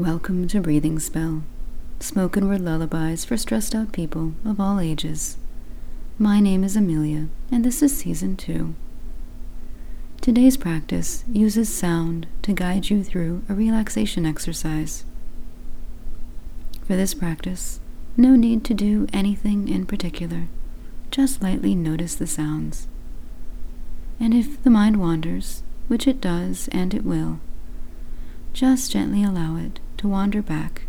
Welcome to Breathing Spell, spoken word lullabies for stressed out people of all ages. My name is Amelia, and this is Season 2. Today's practice uses sound to guide you through a relaxation exercise. For this practice, no need to do anything in particular, just lightly notice the sounds. And if the mind wanders, which it does and it will, just gently allow it to wander back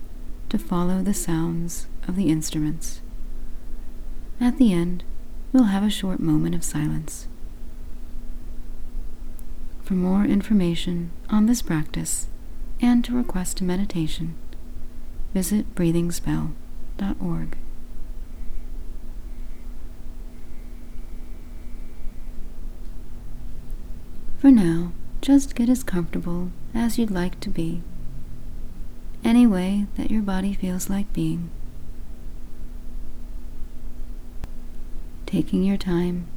to follow the sounds of the instruments. At the end, we'll have a short moment of silence. For more information on this practice and to request a meditation, visit breathingspell.org. For now, just get as comfortable as you'd like to be, any way that your body feels like being. Taking your time,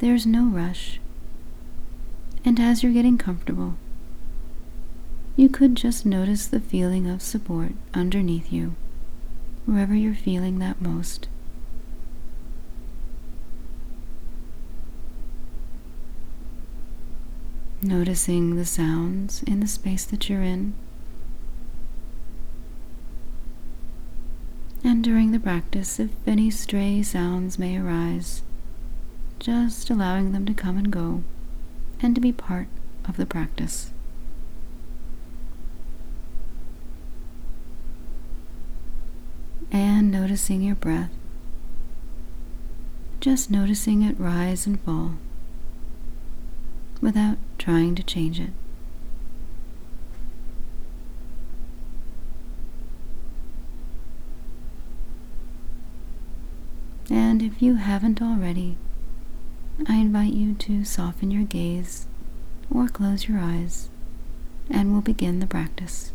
there's no rush. And as you're getting comfortable, you could just notice the feeling of support underneath you, wherever you're feeling that most. Noticing the sounds in the space that you're in. During the practice, if any stray sounds may arise, just allowing them to come and go and to be part of the practice. And noticing your breath, just noticing it rise and fall without trying to change it. And if you haven't already, I invite you to soften your gaze or close your eyes, and we'll begin the practice.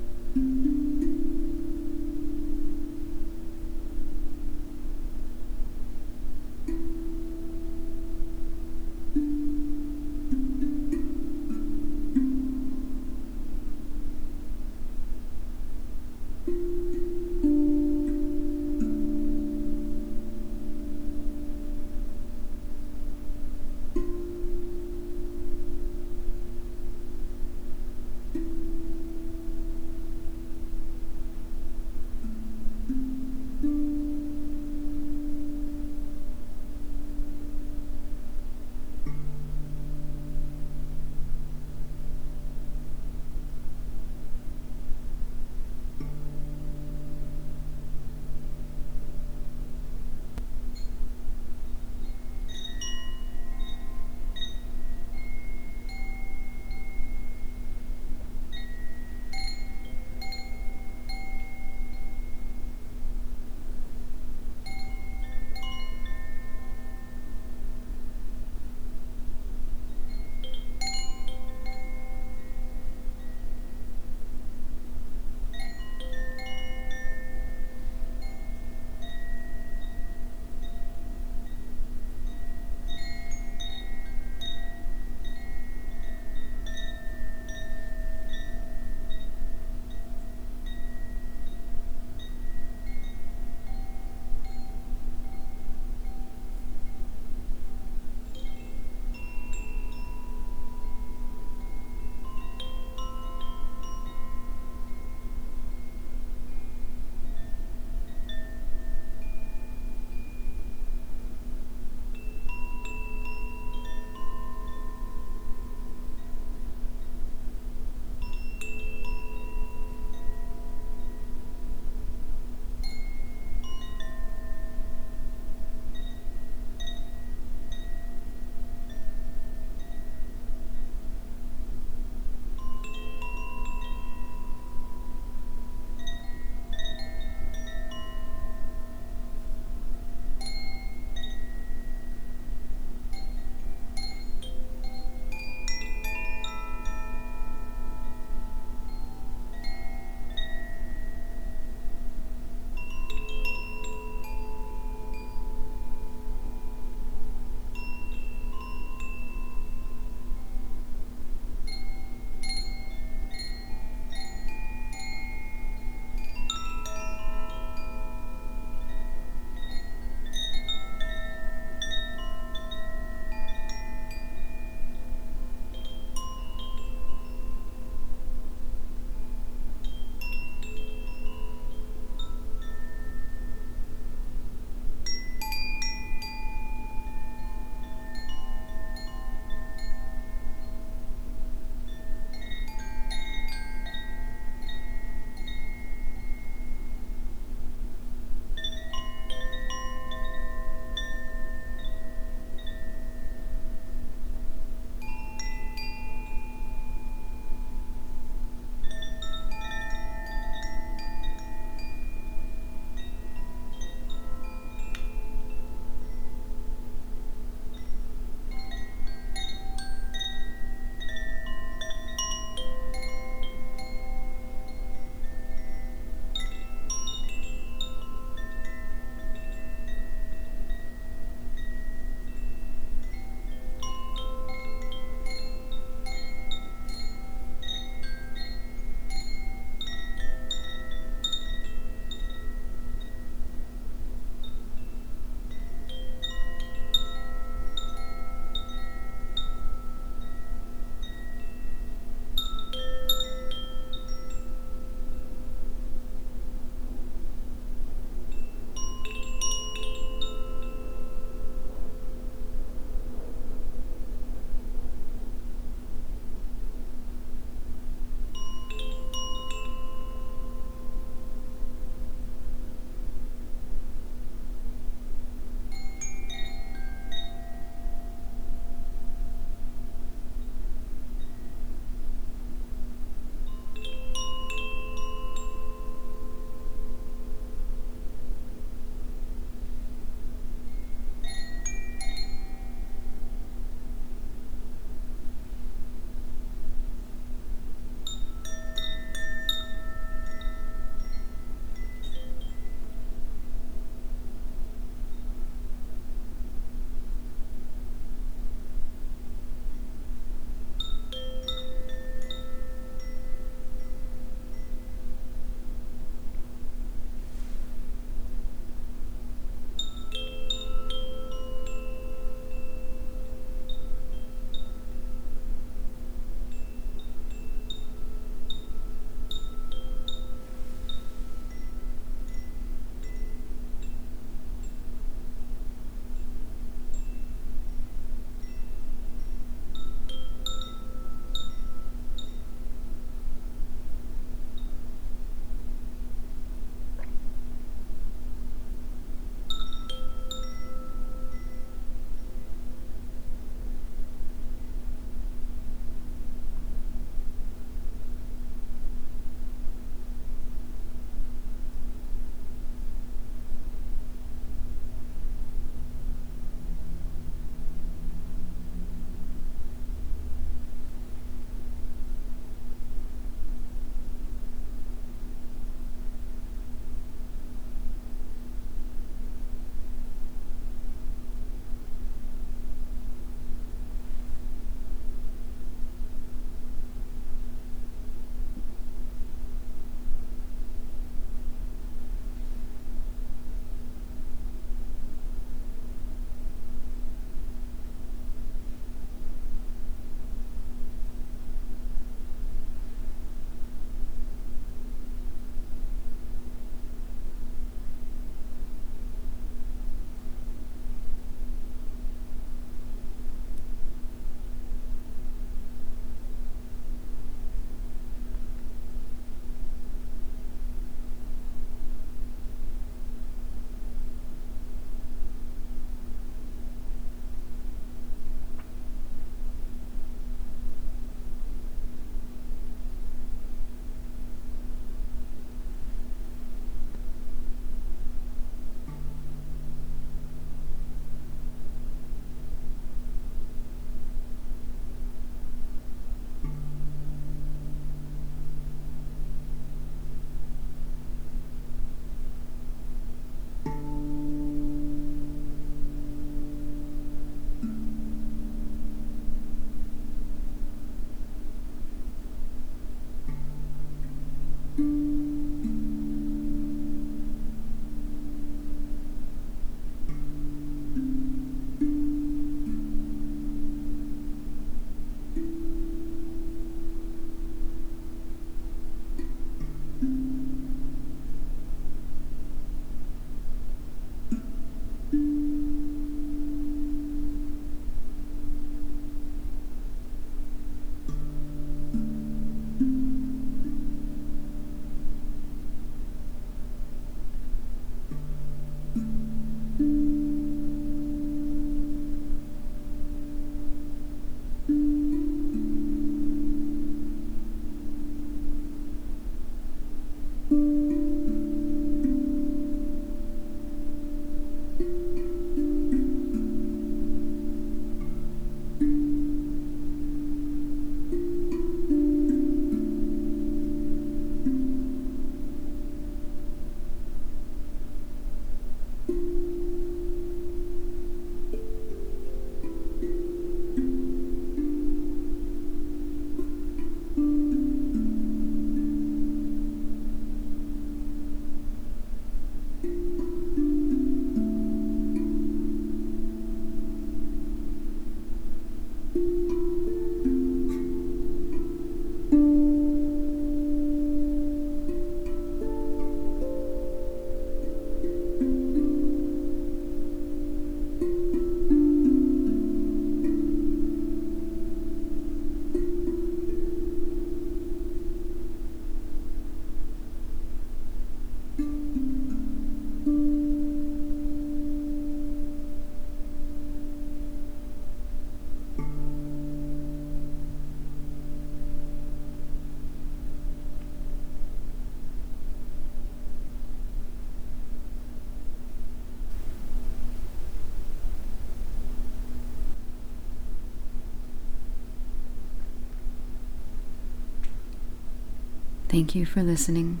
Thank you for listening.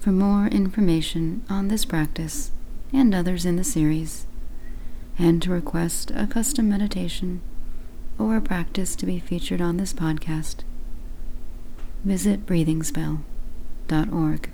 For more information on this practice and others in the series, and to request a custom meditation or a practice to be featured on this podcast, visit breathingspell.org.